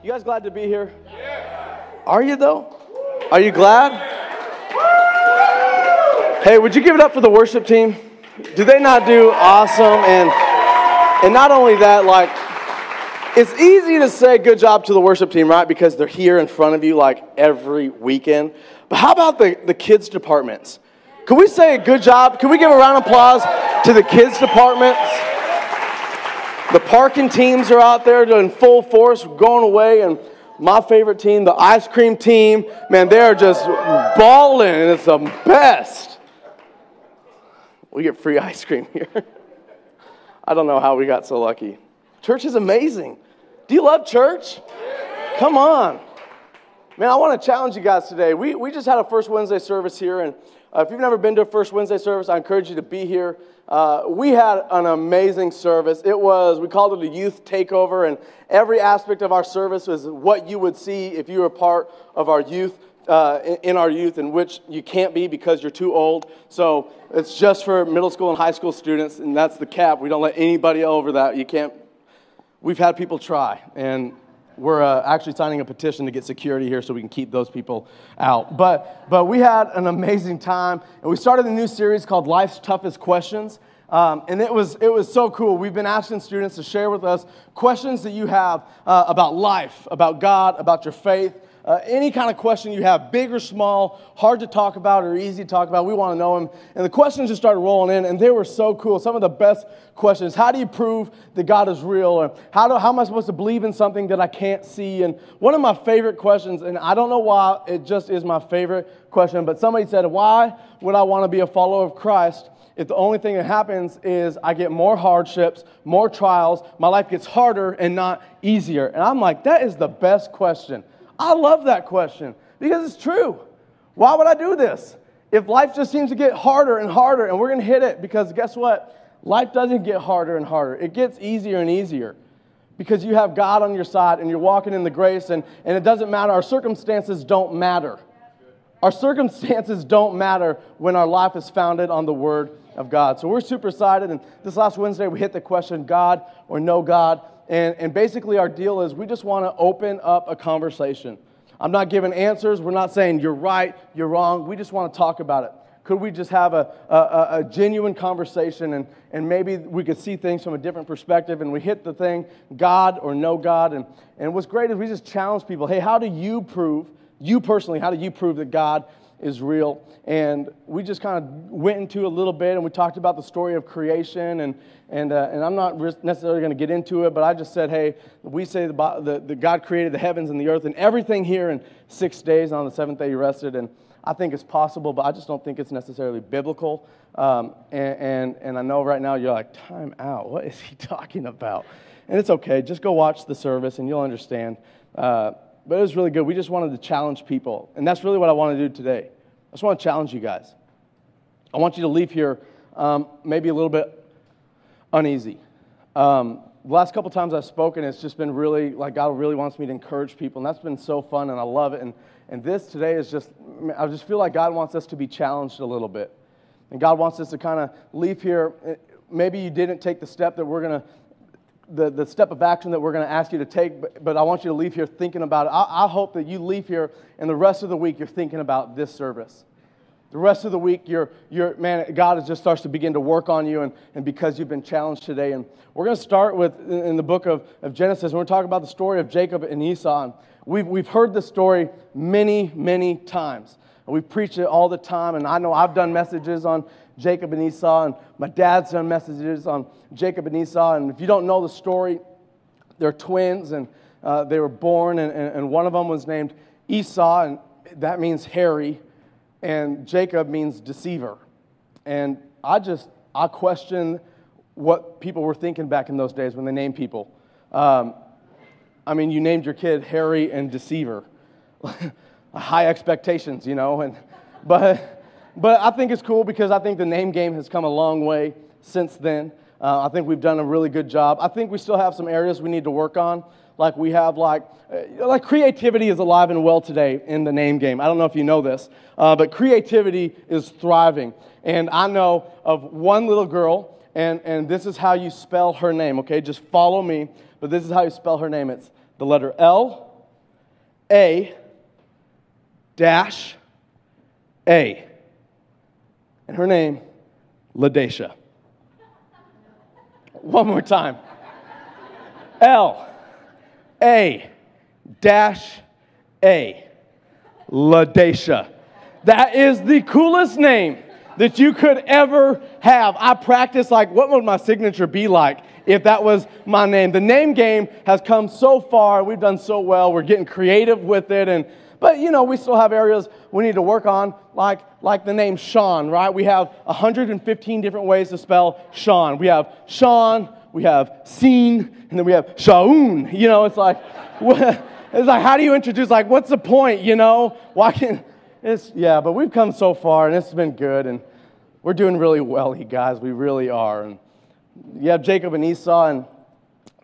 You guys glad to be here? Are you though? Are you glad? Hey, would you give it up for the worship team? Do they not do awesome? And and not only that, like it's easy to say good job to the worship team, right? Because they're here in front of you like every weekend. But how about the, the kids departments? Can we say a good job? Can we give a round of applause to the kids departments? The parking teams are out there doing full force, going away, and my favorite team, the ice cream team, man, they're just balling, and it's the best. We get free ice cream here. I don't know how we got so lucky. Church is amazing. Do you love church? Come on. Man, I want to challenge you guys today. We, we just had a First Wednesday service here, and uh, if you've never been to a First Wednesday service, I encourage you to be here. Uh, we had an amazing service. It was, we called it a youth takeover, and every aspect of our service was what you would see if you were part of our youth. Uh, in our youth, in which you can't be because you're too old. So it's just for middle school and high school students, and that's the cap. We don't let anybody over that. You can't. We've had people try, and we're uh, actually signing a petition to get security here so we can keep those people out. But, but we had an amazing time, and we started a new series called Life's Toughest Questions. Um, and it was, it was so cool. We've been asking students to share with us questions that you have uh, about life, about God, about your faith, uh, any kind of question you have, big or small, hard to talk about or easy to talk about, we want to know them. And the questions just started rolling in, and they were so cool. Some of the best questions. How do you prove that God is real? Or how, do, how am I supposed to believe in something that I can't see? And one of my favorite questions, and I don't know why, it just is my favorite question, but somebody said, Why would I want to be a follower of Christ? if the only thing that happens is I get more hardships, more trials, my life gets harder and not easier. And I'm like, that is the best question. I love that question because it's true. Why would I do this? If life just seems to get harder and harder, and we're going to hit it because guess what? Life doesn't get harder and harder, it gets easier and easier because you have God on your side and you're walking in the grace, and, and it doesn't matter. Our circumstances don't matter. Our circumstances don't matter when our life is founded on the Word of God. So we're super excited. And this last Wednesday, we hit the question God or no God. And, and basically, our deal is we just want to open up a conversation. I'm not giving answers. We're not saying you're right, you're wrong. We just want to talk about it. Could we just have a, a, a, genuine conversation and, and maybe we could see things from a different perspective and we hit the thing, God or no God? And, and what's great is we just challenge people hey, how do you prove, you personally, how do you prove that God is real. And we just kind of went into a little bit and we talked about the story of creation. And, and, uh, and I'm not necessarily going to get into it, but I just said, hey, we say the, the, the God created the heavens and the earth and everything here in six days. And on the seventh day, he rested. And I think it's possible, but I just don't think it's necessarily biblical. Um, and, and, and I know right now you're like, time out. What is he talking about? And it's okay. Just go watch the service and you'll understand. Uh, but it was really good. We just wanted to challenge people. And that's really what I want to do today. I just want to challenge you guys. I want you to leave here um, maybe a little bit uneasy. Um, the last couple times I've spoken, it's just been really like God really wants me to encourage people, and that's been so fun, and I love it. And, and this today is just, I just feel like God wants us to be challenged a little bit. And God wants us to kind of leave here. Maybe you didn't take the step that we're going to the, the step of action that we're going to ask you to take, but, but I want you to leave here thinking about it. I, I hope that you leave here and the rest of the week you're thinking about this service. The rest of the week, you're, you're, man, God just starts to begin to work on you, and, and because you've been challenged today. And we're going to start with, in the book of, of Genesis, we're going to talk about the story of Jacob and Esau. And we've, we've heard this story many, many times. We preach it all the time, and I know I've done messages on Jacob and Esau, and my dad's done messages on Jacob and Esau. And if you don't know the story, they're twins, and uh, they were born, and, and one of them was named Esau, and that means hairy, and Jacob means deceiver. And I just, I question what people were thinking back in those days when they named people. Um, I mean, you named your kid Harry and Deceiver. High expectations, you know, and but but I think it's cool because I think the name game has come a long way since then. Uh, I think we've done a really good job. I think we still have some areas we need to work on. Like we have, like, uh, like creativity is alive and well today in the name game. I don't know if you know this, uh, but creativity is thriving. And I know of one little girl, and, and this is how you spell her name, okay? Just follow me. But this is how you spell her name it's the letter L, A dash A. And her name, Ladacia. One more time. L A dash A. Ladacia. That is the coolest name that you could ever have. I practice like, what would my signature be like if that was my name? The name game has come so far. We've done so well. We're getting creative with it. And, but you know, we still have areas we need to work on, like, like the name Sean, right? We have 115 different ways to spell Sean. We have Sean, we have Seen, and then we have Shaun. You know, it's like, it's like, how do you introduce, like, what's the point, you know? Why can't, it's, yeah, but we've come so far, and it's been good, and we're doing really well, you guys. We really are. And you have Jacob and Esau, and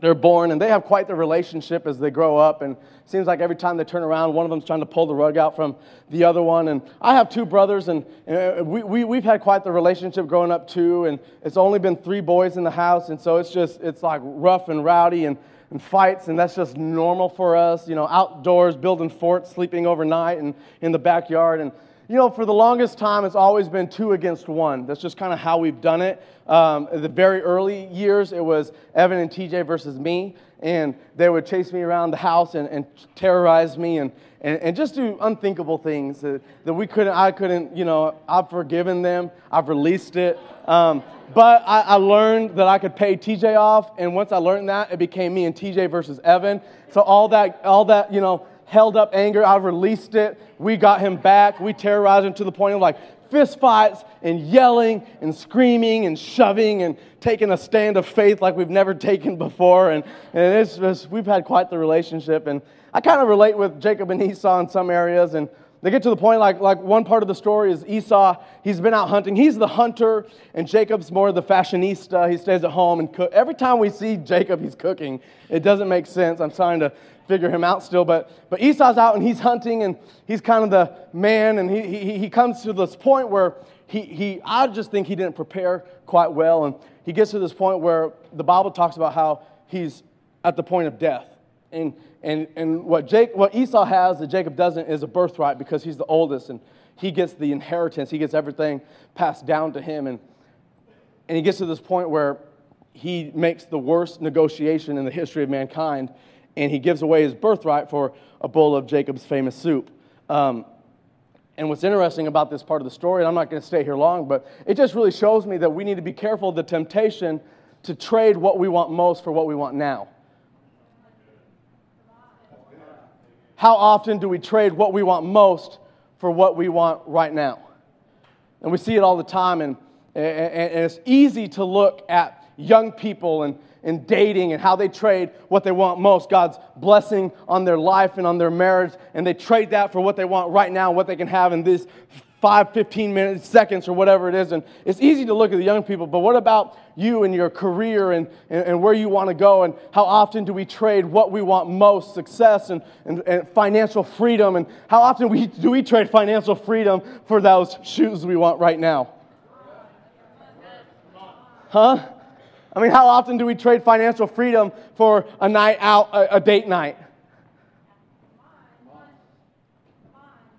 they're born, and they have quite the relationship as they grow up. And it seems like every time they turn around, one of them's trying to pull the rug out from the other one. And I have two brothers, and uh, we, we, we've had quite the relationship growing up, too. And it's only been three boys in the house, and so it's just, it's like rough and rowdy. And and fights, and that's just normal for us. You know, outdoors, building forts, sleeping overnight, and in the backyard. And you know, for the longest time, it's always been two against one. That's just kind of how we've done it. Um, the very early years, it was Evan and TJ versus me, and they would chase me around the house and, and terrorize me and, and, and, just do unthinkable things that, that we couldn't, I couldn't, you know, I've forgiven them, I've released it. Um, but I, I, learned that I could pay TJ off, and once I learned that, it became me and TJ versus Evan. So all that, all that, you know, held up anger, I released it. We got him back. We terrorized him to the point of like fist fights and yelling and screaming and shoving and taking a stand of faith like we've never taken before. And, and it's just, we've had quite the relationship. And I kind of relate with Jacob and Esau in some areas. And they get to the point, like, like one part of the story is Esau, he's been out hunting. He's the hunter, and Jacob's more the fashionista. He stays at home and cook. Every time we see Jacob, he's cooking. It doesn't make sense. I'm trying to figure him out still. But, but Esau's out and he's hunting, and he's kind of the man, and he, he, he comes to this point where he, he, I just think he didn't prepare quite well. And he gets to this point where the Bible talks about how he's at the point of death. And, and, and what, Jake, what Esau has that Jacob doesn't is a birthright because he's the oldest and he gets the inheritance. He gets everything passed down to him. And, and he gets to this point where he makes the worst negotiation in the history of mankind and he gives away his birthright for a bowl of Jacob's famous soup. Um, and what's interesting about this part of the story, and I'm not going to stay here long, but it just really shows me that we need to be careful of the temptation to trade what we want most for what we want now. How often do we trade what we want most for what we want right now? And we see it all the time, and, and, and it's easy to look at young people and, and dating and how they trade what they want most God's blessing on their life and on their marriage, and they trade that for what they want right now, what they can have in these five, 15 minutes, seconds, or whatever it is. And it's easy to look at the young people, but what about you and your career and, and, and where you want to go? And how often do we trade what we want most success and, and, and financial freedom? And how often we, do we trade financial freedom for those shoes we want right now? Huh? I mean, how often do we trade financial freedom for a night out, a, a date night?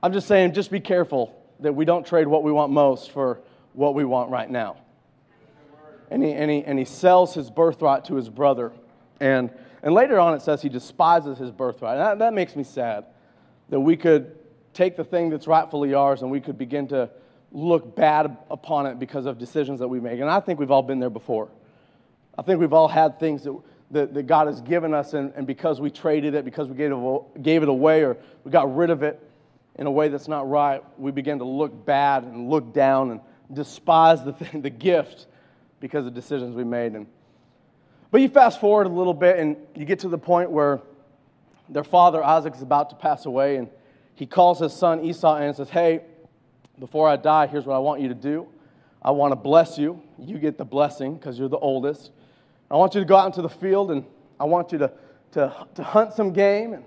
I'm just saying, just be careful that we don't trade what we want most for what we want right now. And he, and he, and he sells his birthright to his brother. And, and later on, it says he despises his birthright. That, that makes me sad that we could take the thing that's rightfully ours and we could begin to look bad upon it because of decisions that we make. And I think we've all been there before. I think we've all had things that, that, that God has given us, and, and because we traded it, because we gave it, gave it away, or we got rid of it, in a way that's not right, we begin to look bad and look down and despise the, thing, the gift because of decisions we made. And, but you fast forward a little bit and you get to the point where their father Isaac is about to pass away, and he calls his son Esau and says, Hey, before I die, here's what I want you to do. I want to bless you. You get the blessing because you're the oldest. I want you to go out into the field and I want you to, to, to hunt some game and,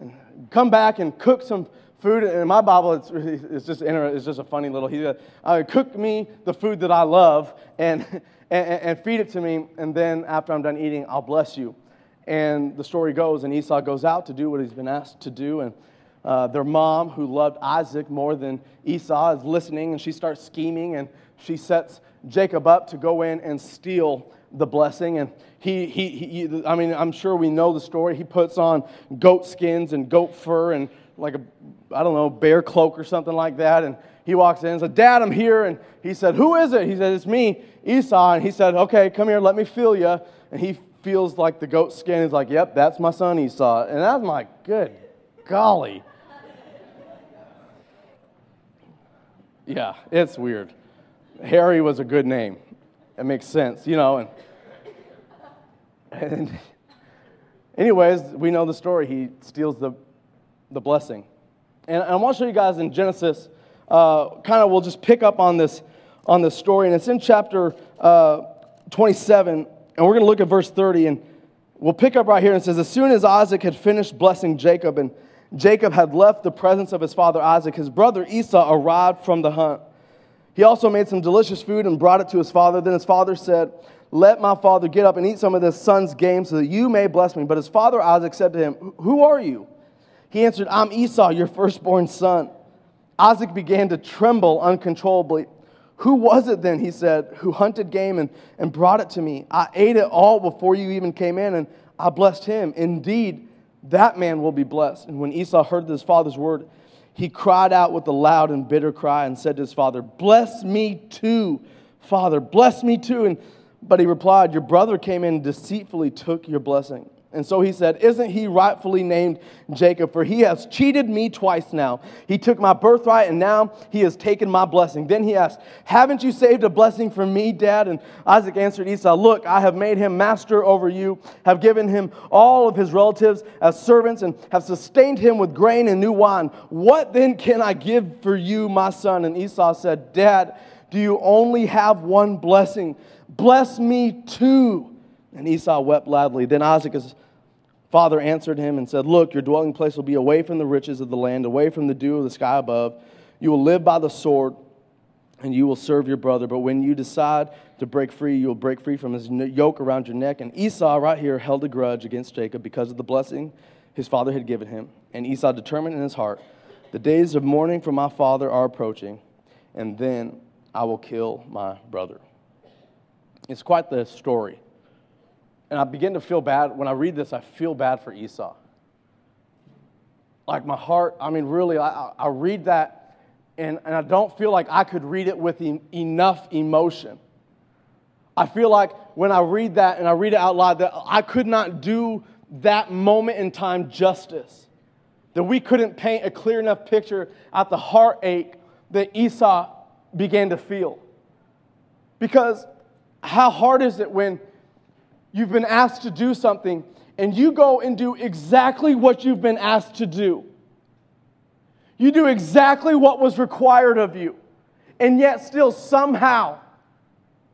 and come back and cook some food And in my Bible, it's, it's, just, it's just a funny little, he said, uh, cook me the food that I love and, and, and feed it to me, and then after I'm done eating, I'll bless you. And the story goes, and Esau goes out to do what he's been asked to do. And uh, their mom, who loved Isaac more than Esau, is listening, and she starts scheming, and she sets Jacob up to go in and steal the blessing. And he, he, he, I mean, I'm sure we know the story. He puts on goat skins and goat fur and like a, I don't know, bear cloak or something like that. And he walks in and said, Dad, I'm here. And he said, Who is it? He said, It's me, Esau. And he said, Okay, come here, let me feel you. And he feels like the goat skin. He's like, Yep, that's my son Esau. And I'm like, good golly. Yeah, it's weird. Harry was a good name. It makes sense, you know. And, and anyways, we know the story. He steals the, the blessing. And I want to show you guys in Genesis, uh, kind of we'll just pick up on this, on this story. And it's in chapter uh, 27, and we're going to look at verse 30. And we'll pick up right here and it says, As soon as Isaac had finished blessing Jacob, and Jacob had left the presence of his father Isaac, his brother Esau arrived from the hunt. He also made some delicious food and brought it to his father. Then his father said, Let my father get up and eat some of this son's game so that you may bless me. But his father Isaac said to him, Who are you? He answered, I'm Esau, your firstborn son. Isaac began to tremble uncontrollably. Who was it then, he said, who hunted game and, and brought it to me? I ate it all before you even came in, and I blessed him. Indeed, that man will be blessed. And when Esau heard his father's word, he cried out with a loud and bitter cry and said to his father, Bless me too, father, bless me too. And, but he replied, Your brother came in and deceitfully took your blessing. And so he said, Isn't he rightfully named Jacob? For he has cheated me twice now. He took my birthright, and now he has taken my blessing. Then he asked, Haven't you saved a blessing for me, Dad? And Isaac answered Esau, Look, I have made him master over you, have given him all of his relatives as servants, and have sustained him with grain and new wine. What then can I give for you, my son? And Esau said, Dad, do you only have one blessing? Bless me too. And Esau wept loudly. Then Isaac, father answered him and said, Look, your dwelling place will be away from the riches of the land, away from the dew of the sky above. You will live by the sword, and you will serve your brother. But when you decide to break free, you will break free from his yoke around your neck. And Esau, right here, held a grudge against Jacob because of the blessing his father had given him. And Esau determined in his heart, The days of mourning for my father are approaching, and then I will kill my brother. It's quite the story. And I begin to feel bad. When I read this, I feel bad for Esau. Like my heart, I mean, really, I, I read that and, and I don't feel like I could read it with e- enough emotion. I feel like when I read that and I read it out loud, that I could not do that moment in time justice. That we couldn't paint a clear enough picture at the heartache that Esau began to feel. Because how hard is it when you've been asked to do something and you go and do exactly what you've been asked to do. You do exactly what was required of you, and yet still somehow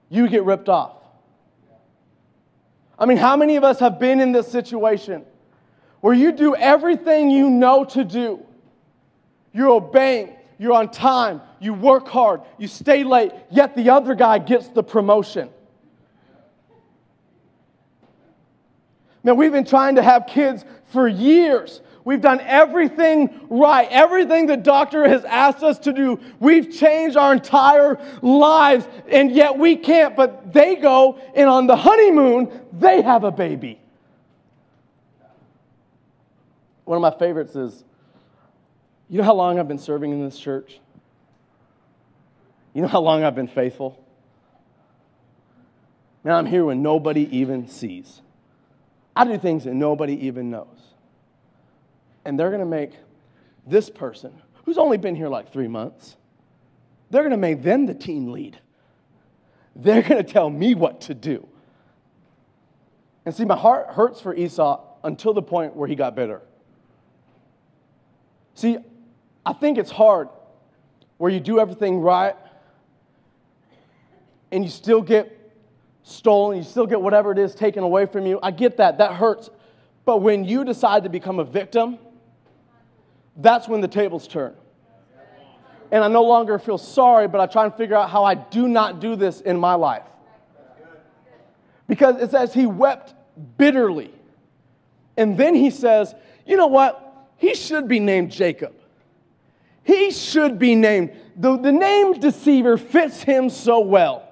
you get ripped off. I mean, how many of us have been in this situation where you do everything you know to do? You're obeying, you're on time, you work hard, you stay late, yet the other guy gets the promotion. Man, we've been trying to have kids for years. We've done everything right, everything the doctor has asked us to do. We've changed our entire lives, and yet we can't. But they go, and on the honeymoon, they have a baby. One of my favorites is you know how long I've been serving in this church? You know how long I've been faithful? Man, I'm here when nobody even sees. I do things that nobody even knows. And they're going to make this person, who's only been here like three months, they're going to make them the team lead. They're going to tell me what to do. And see, my heart hurts for Esau until the point where he got bitter. See, I think it's hard where you do everything right and you still get stolen, you still get whatever it is taken away from you. I get that, that hurts. But when you decide to become a victim, that's when the tables turn. And I no longer feel sorry, but I try and figure out how I do not do this in my life. Because it says he wept bitterly. And then he says, You know what? He should be named Jacob. He should be named. The, the name deceiver fits him so well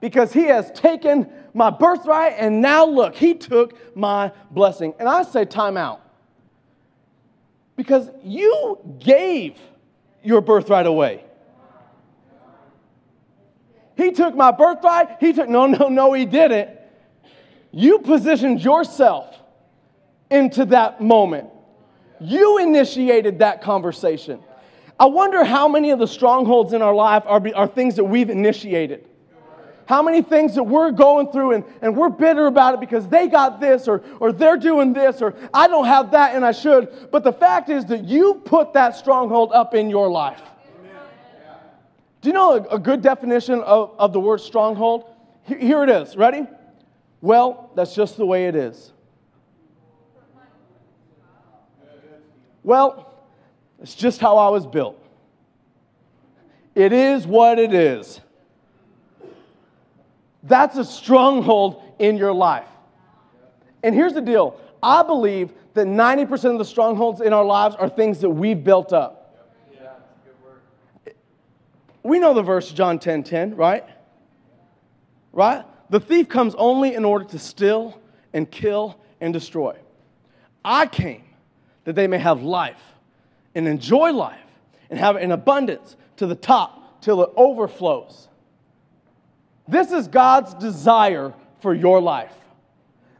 because he has taken my birthright and now look, he took my blessing. And I say, time out. Because you gave your birthright away. He took my birthright. He took, no, no, no, he didn't. You positioned yourself into that moment. You initiated that conversation. I wonder how many of the strongholds in our life are, are things that we've initiated. How many things that we're going through and, and we're bitter about it because they got this or, or they're doing this or I don't have that and I should. But the fact is that you put that stronghold up in your life. Do you know a, a good definition of, of the word stronghold? Here it is. Ready? Well, that's just the way it is. Well, it's just how I was built. It is what it is. That's a stronghold in your life. And here's the deal I believe that 90% of the strongholds in our lives are things that we've built up. We know the verse John 10 10, right? Right? The thief comes only in order to steal and kill and destroy. I came that they may have life and enjoy life and have it in abundance to the top till it overflows. This is God's desire for your life.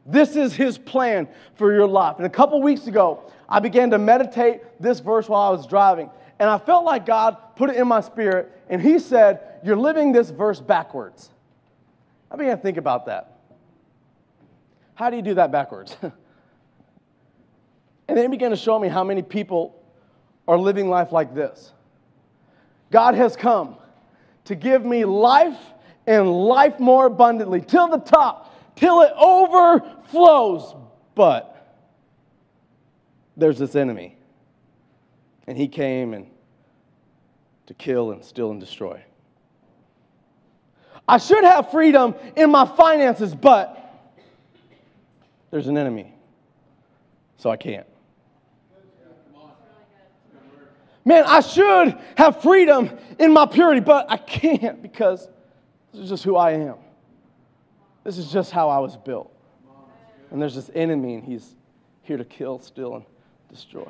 This is His plan for your life. And a couple weeks ago, I began to meditate this verse while I was driving. And I felt like God put it in my spirit, and He said, You're living this verse backwards. I began to think about that. How do you do that backwards? and then He began to show me how many people are living life like this God has come to give me life and life more abundantly till the top, till it overflows. But there's this enemy, and he came and to kill and steal and destroy. I should have freedom in my finances, but there's an enemy, so I can't. Man, I should have freedom in my purity, but I can't because this is just who I am. This is just how I was built. And there's this enemy, and he's here to kill, steal, and destroy.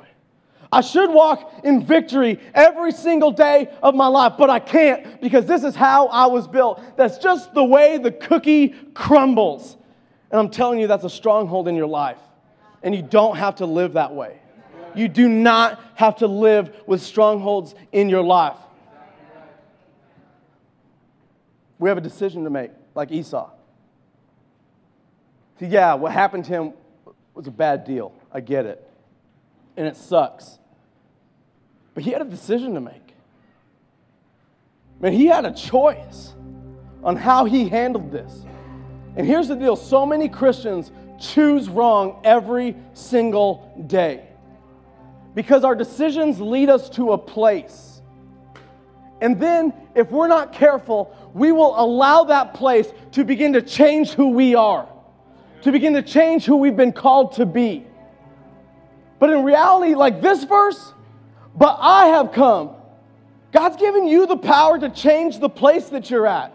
I should walk in victory every single day of my life, but I can't because this is how I was built. That's just the way the cookie crumbles. And I'm telling you, that's a stronghold in your life. And you don't have to live that way. You do not have to live with strongholds in your life. We have a decision to make, like Esau. See, yeah, what happened to him was a bad deal. I get it. And it sucks. But he had a decision to make. Man, he had a choice on how he handled this. And here's the deal so many Christians choose wrong every single day because our decisions lead us to a place. And then, if we're not careful, we will allow that place to begin to change who we are, to begin to change who we've been called to be. But in reality, like this verse, but I have come. God's given you the power to change the place that you're at.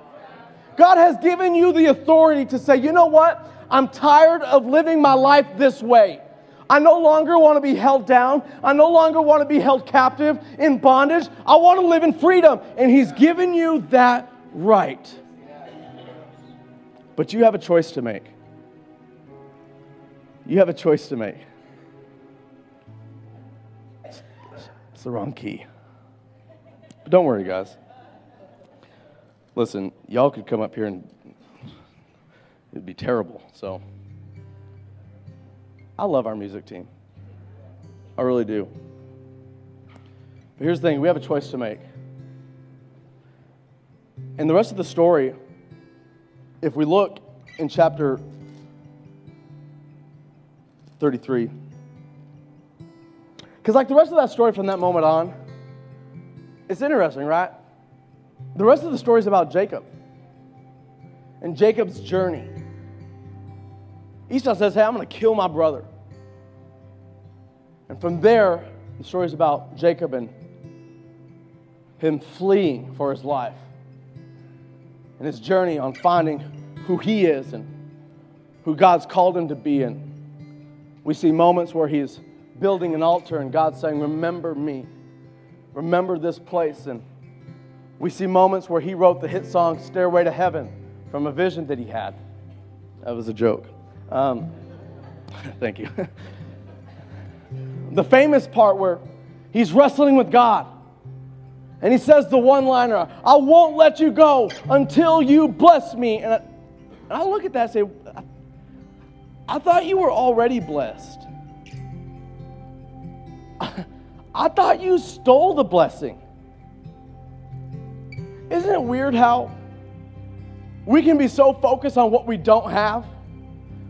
God has given you the authority to say, you know what? I'm tired of living my life this way. I no longer want to be held down. I no longer want to be held captive in bondage. I want to live in freedom. And He's given you that right. But you have a choice to make. You have a choice to make. It's the wrong key. But don't worry, guys. Listen, y'all could come up here and it'd be terrible. So I love our music team. I really do. But here's the thing we have a choice to make. And the rest of the story, if we look in chapter 33, because, like the rest of that story from that moment on, it's interesting, right? The rest of the story is about Jacob and Jacob's journey. Esau says, Hey, I'm going to kill my brother. And from there, the story is about Jacob and him fleeing for his life and his journey on finding who he is and who God's called him to be. And we see moments where he's building an altar and God's saying, Remember me, remember this place. And we see moments where he wrote the hit song Stairway to Heaven from a vision that he had. That was a joke. Um, thank you. the famous part where he's wrestling with God. And he says the one liner, I won't let you go until you bless me. And I, and I look at that and say, I, thought you were already blessed. I, I thought you stole the blessing. Isn't it weird how we can be so focused on what we don't have,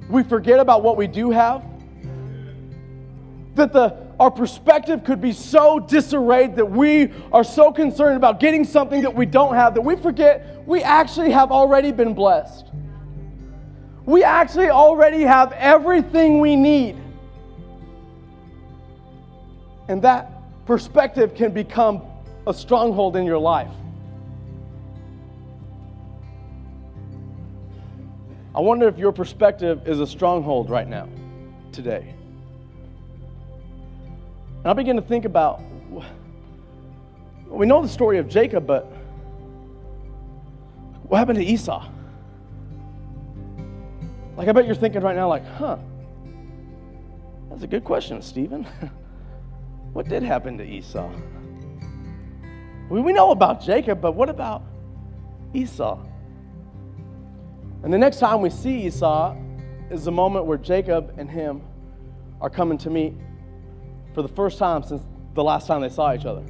we forget about what we do have? That the our perspective could be so disarrayed that we are so concerned about getting something that we don't have that we forget we actually have already been blessed. We actually already have everything we need. And that perspective can become a stronghold in your life. I wonder if your perspective is a stronghold right now, today. And I begin to think about we know the story of Jacob, but what happened to Esau? Like, I bet you're thinking right now, like, huh, that's a good question, Stephen. what did happen to Esau? We, we know about Jacob, but what about Esau? And the next time we see Esau is the moment where Jacob and him are coming to meet for the first time since the last time they saw each other,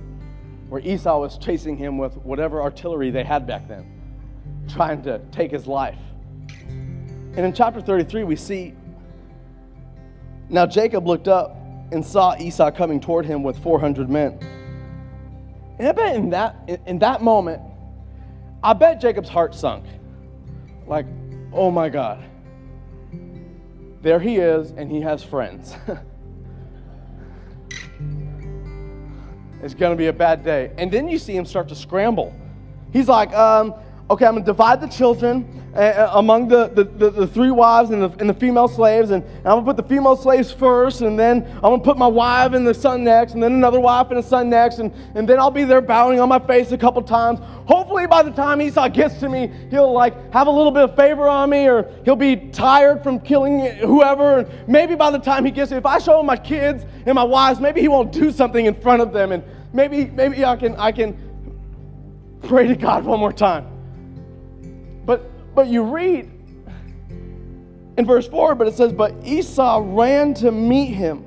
where Esau was chasing him with whatever artillery they had back then, trying to take his life. And in chapter 33, we see now Jacob looked up and saw Esau coming toward him with 400 men. And I bet in that, in that moment, I bet Jacob's heart sunk. Like, oh my God. There he is, and he has friends. It's going to be a bad day. And then you see him start to scramble. He's like, um, okay, I'm going to divide the children uh, uh, among the, the, the, the, three wives and the, and the female slaves. And, and I'm going to put the female slaves first. And then I'm going to put my wife and the son next. And then another wife and a son next. And, and then I'll be there bowing on my face a couple times. Hopefully, by the time Esau gets to me, he'll like have a little bit of favor on me or he'll be tired from killing whoever. And maybe by the time he gets if I show him my kids and my wives, maybe he won't do something in front of them. And maybe, maybe I can, I can pray to God one more time. But, you read in verse 4, but it says, But Esau ran to meet him,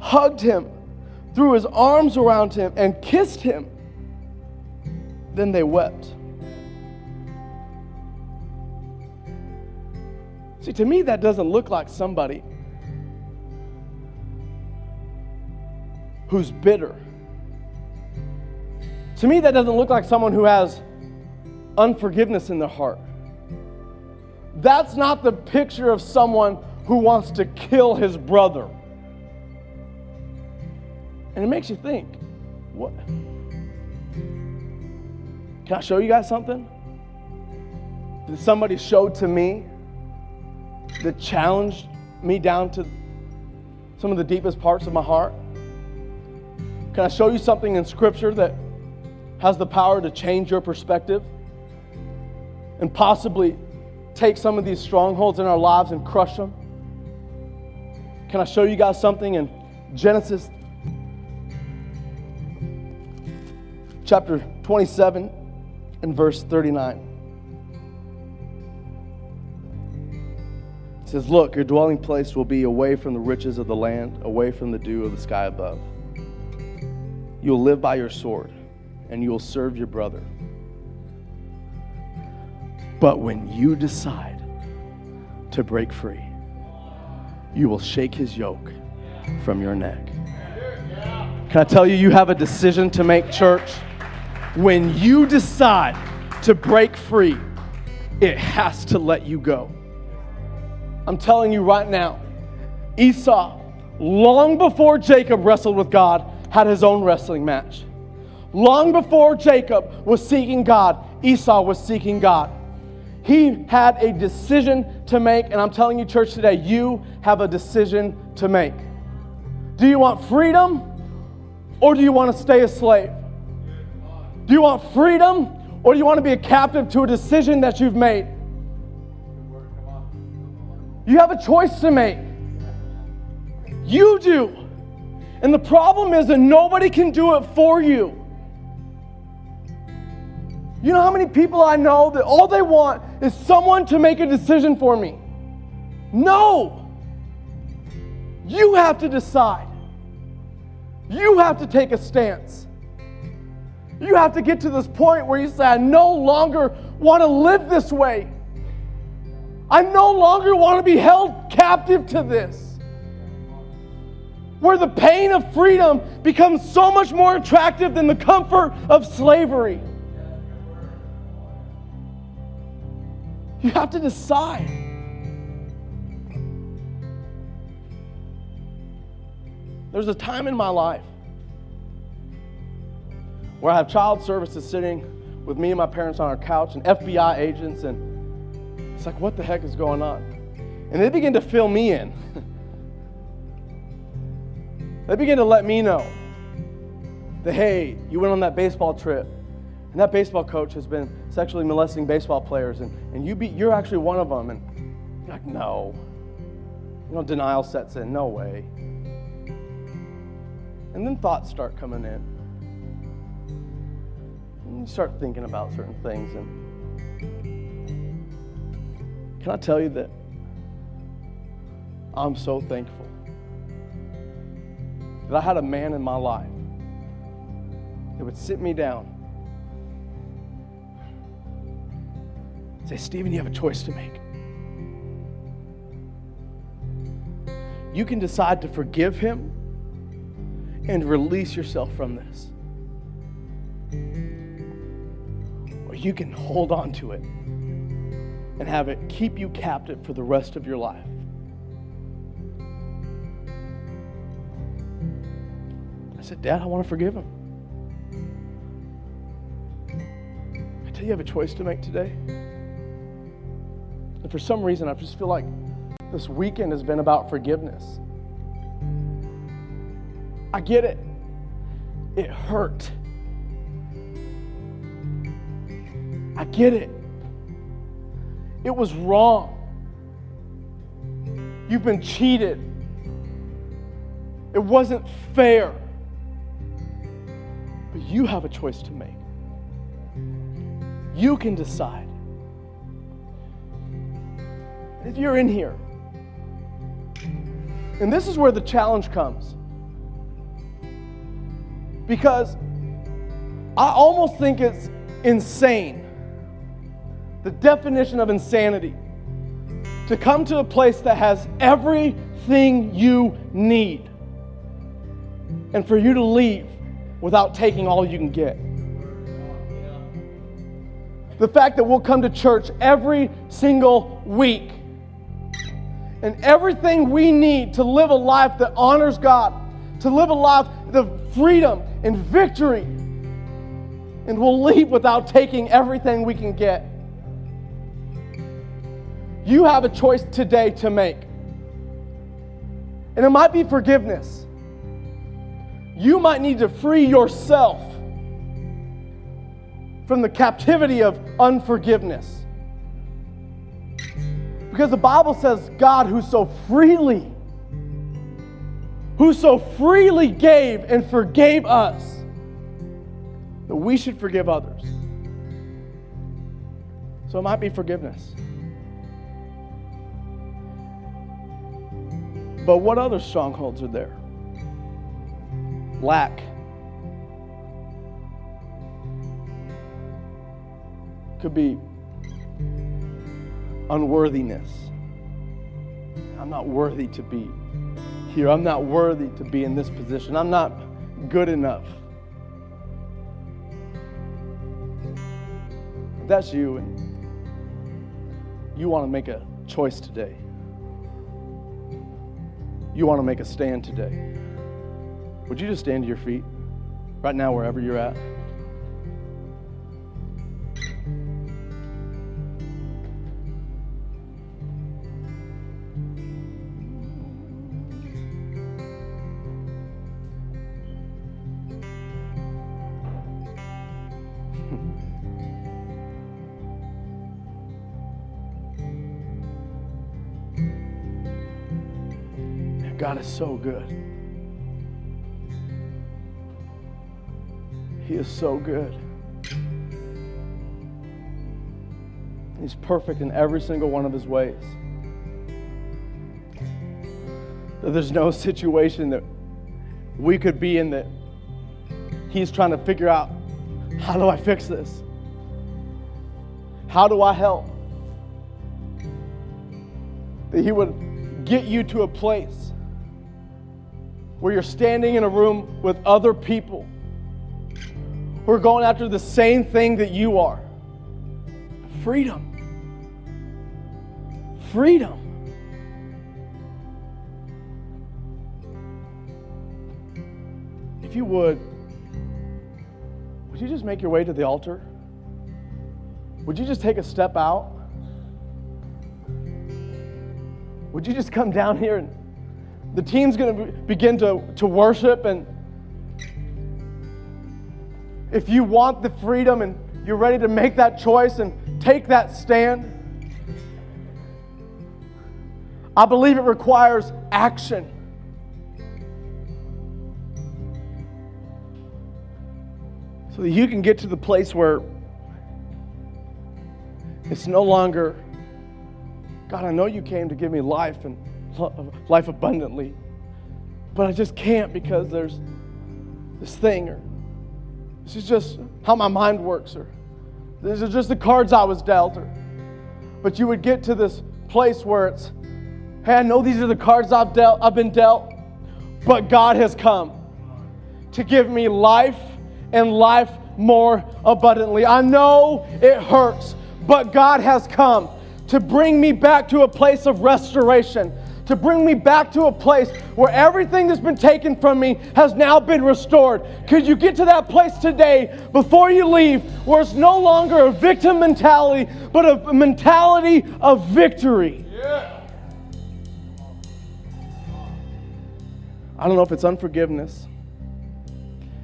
hugged him, threw his arms around him, and kissed him. Then they wept. See, to me, that doesn't look like somebody who's bitter to me, that doesn't look like someone who has unforgiveness in their heart. That's not the picture of someone who wants to kill his brother. And it makes you think, what? Can I show you guys something? That somebody showed to me that challenged me down to some of the deepest parts of my heart? Can I show you something in Scripture that has the power to change your perspective and possibly take some of these strongholds in our lives and crush them. Can I show you guys something in Genesis chapter 27 and verse 39? It says, Look, your dwelling place will be away from the riches of the land, away from the dew of the sky above. You will live by your sword and you will serve your brother. But when you decide to break free, you will shake his yoke from your neck. Can I tell you, you have a decision to make, church? When you decide to break free, it has to let you go. I'm telling you right now, Esau long before Jacob wrestled with God, had his own wrestling match. Long before Jacob was seeking God, Esau was seeking God. He had a decision to make, and I'm telling you, church, today, you have a decision to make. Do you want freedom or do you want to stay a slave? Do you want freedom or do you want to be a captive to a decision that you've made? You have a choice to make. You do. And the problem is that nobody can do it for you. You know how many people I know that all they want is someone to make a decision for me? No. You have to decide. You have to take a stance. You have to get to this point where you say, I no longer want to live this way. I no longer want to be held captive to this. Where the pain of freedom becomes so much more attractive than the comfort of slavery. You have to decide. There's a time in my life where I have child services sitting with me and my parents on our couch and FBI agents, and it's like, what the heck is going on? And they begin to fill me in. they begin to let me know that, hey, you went on that baseball trip, and that baseball coach has been sexually molesting baseball players, and, and you be, you're actually one of them. And you're like, no. You know, denial sets in. No way. And then thoughts start coming in. And you start thinking about certain things. And can I tell you that I'm so thankful that I had a man in my life that would sit me down say, Stephen, you have a choice to make. You can decide to forgive him and release yourself from this. Or you can hold on to it and have it keep you captive for the rest of your life. I said, Dad, I want to forgive him. I tell you, you have a choice to make today. And for some reason, I just feel like this weekend has been about forgiveness. I get it. It hurt. I get it. It was wrong. You've been cheated. It wasn't fair. But you have a choice to make. You can decide. If you're in here, and this is where the challenge comes. Because I almost think it's insane, the definition of insanity, to come to a place that has everything you need and for you to leave without taking all you can get. The fact that we'll come to church every single week and everything we need to live a life that honors God, to live a life of freedom and victory. And we'll leave without taking everything we can get. You have a choice today to make. And it might be forgiveness. You might need to free yourself from the captivity of unforgiveness. Because the Bible says God who so freely, who so freely gave and forgave us, that we should forgive others. So it might be forgiveness. But what other strongholds are there? Lack. Could be unworthiness. I'm not worthy to be here. I'm not worthy to be in this position. I'm not good enough. If that's you and you want to make a choice today, you want to make a stand today, would you just stand to your feet right now, wherever you're at? So good. He is so good. He's perfect in every single one of his ways. That there's no situation that we could be in that he's trying to figure out how do I fix this? How do I help? That he would get you to a place where you're standing in a room with other people who are going after the same thing that you are freedom. Freedom. If you would, would you just make your way to the altar? Would you just take a step out? Would you just come down here and the team's going to begin to, to worship. And if you want the freedom and you're ready to make that choice and take that stand, I believe it requires action. So that you can get to the place where it's no longer, God, I know you came to give me life and life abundantly. But I just can't because there's this thing, or this is just how my mind works, or these are just the cards I was dealt. Or, but you would get to this place where it's, hey, I know these are the cards I've dealt, I've been dealt, but God has come to give me life and life more abundantly. I know it hurts, but God has come to bring me back to a place of restoration to bring me back to a place where everything that's been taken from me has now been restored. Could you get to that place today before you leave where it's no longer a victim mentality, but a mentality of victory? Yeah. I don't know if it's unforgiveness,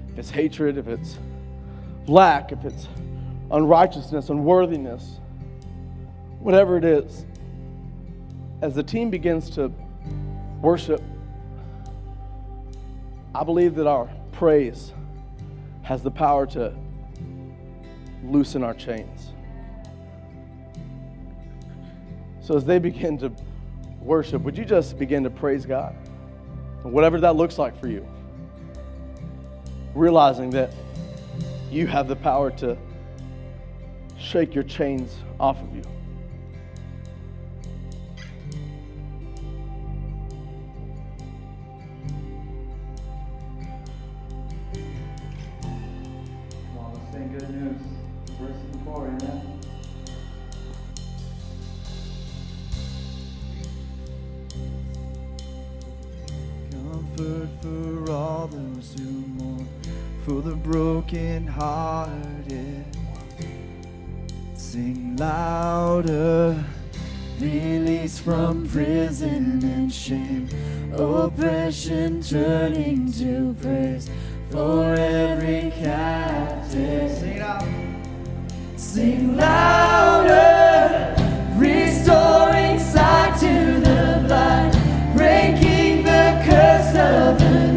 if it's hatred, if it's lack, if it's unrighteousness, unworthiness, whatever it is as the team begins to worship, I believe that our praise has the power to loosen our chains. So as they begin to worship, would you just begin to praise God? Whatever that looks like for you. Realizing that you have the power to shake your chains off of you. Broken-hearted. Sing louder, release from prison and shame, oppression turning to praise for every captive. Sing out. Sing louder, restoring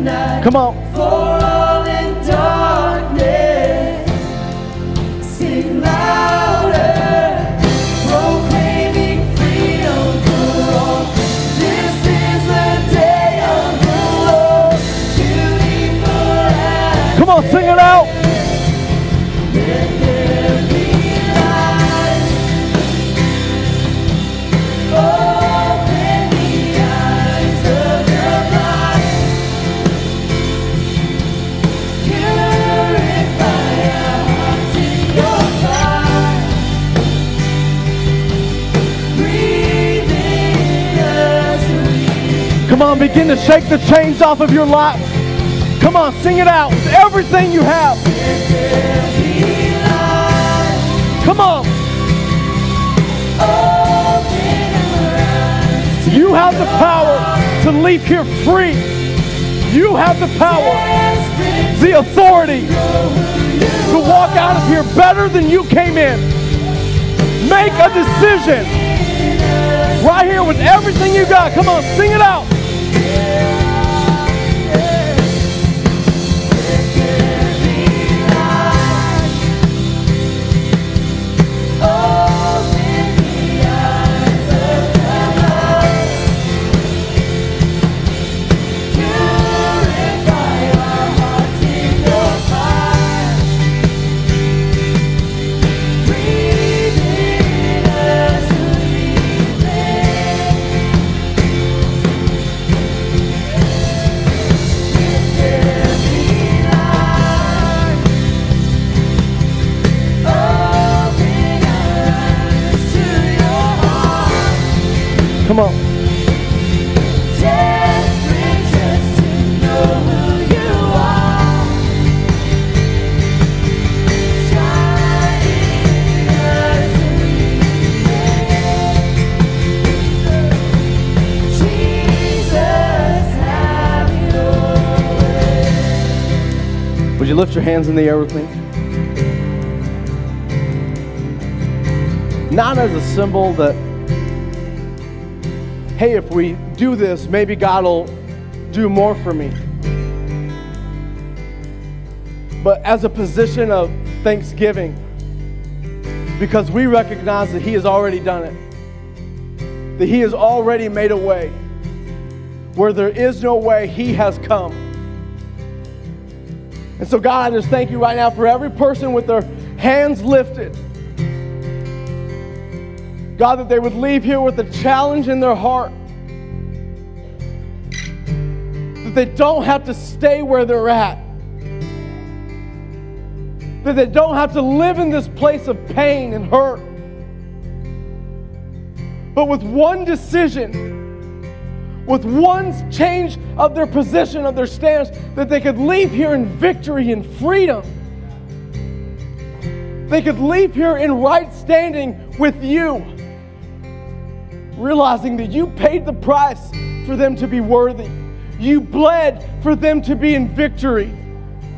of the Come on, begin to shake the chains off of your life. Come on, sing it out with everything you have. Come on. You have the power to leave here free. You have the power, the authority to walk out of here better than you came in. Make a decision right here with everything you got. Come on, sing it out. Yeah. Come on. Would you lift your hands in the air with me? Not as a symbol that, hey, if we do this, maybe God will do more for me. But as a position of thanksgiving, because we recognize that He has already done it, that He has already made a way. Where there is no way, He has come. And so, God, I just thank you right now for every person with their hands lifted. God, that they would leave here with a challenge in their heart. That they don't have to stay where they're at. That they don't have to live in this place of pain and hurt. But with one decision, with one change of their position, of their stance, that they could leave here in victory and freedom. They could leave here in right standing with you, realizing that you paid the price for them to be worthy. You bled for them to be in victory.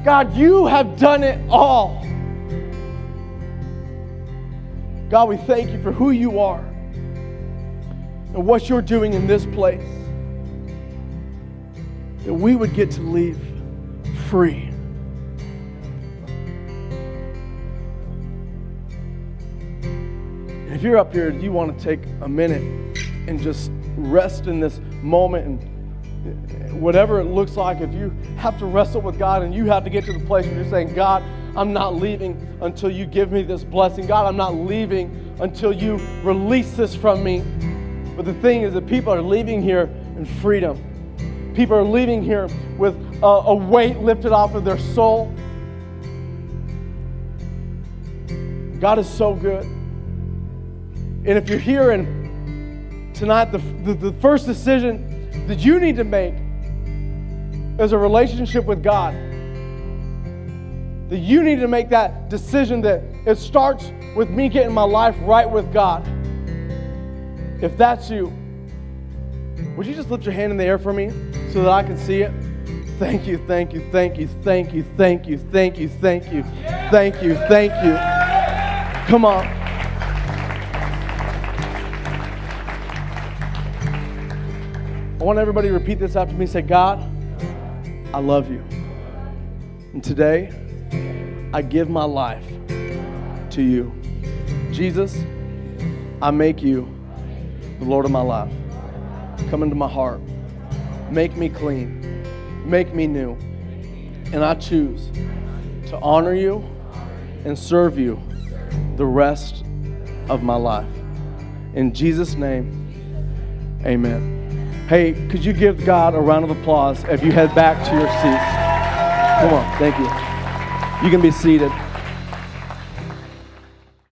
God, you have done it all. God, we thank you for who you are and what you're doing in this place that we would get to leave free. And if you're up here you want to take a minute and just rest in this moment and whatever it looks like, if you have to wrestle with God and you have to get to the place where you're saying, God, I'm not leaving until you give me this blessing. God, I'm not leaving until you release this from me. But the thing is that people are leaving here in freedom. People are leaving here with a, a weight lifted off of their soul. God is so good. And if you're here and tonight, the, the, the first decision that you need to make is a relationship with God. That you need to make that decision that it starts with me getting my life right with God. If that's you, would you just lift your hand in the air for me so that I can see it? Thank you, thank you, thank you, thank you, thank you, thank you, thank you, thank you, thank you. Come on. I want everybody to repeat this after me. Say, God, I love you. And today, I give my life to you. Jesus, I make you the Lord of my life. Come into my heart. Make me clean. Make me new. And I choose to honor you and serve you the rest of my life. In Jesus' name, amen. Hey, could you give God a round of applause if you head back to your seats? Come on, thank you. You can be seated.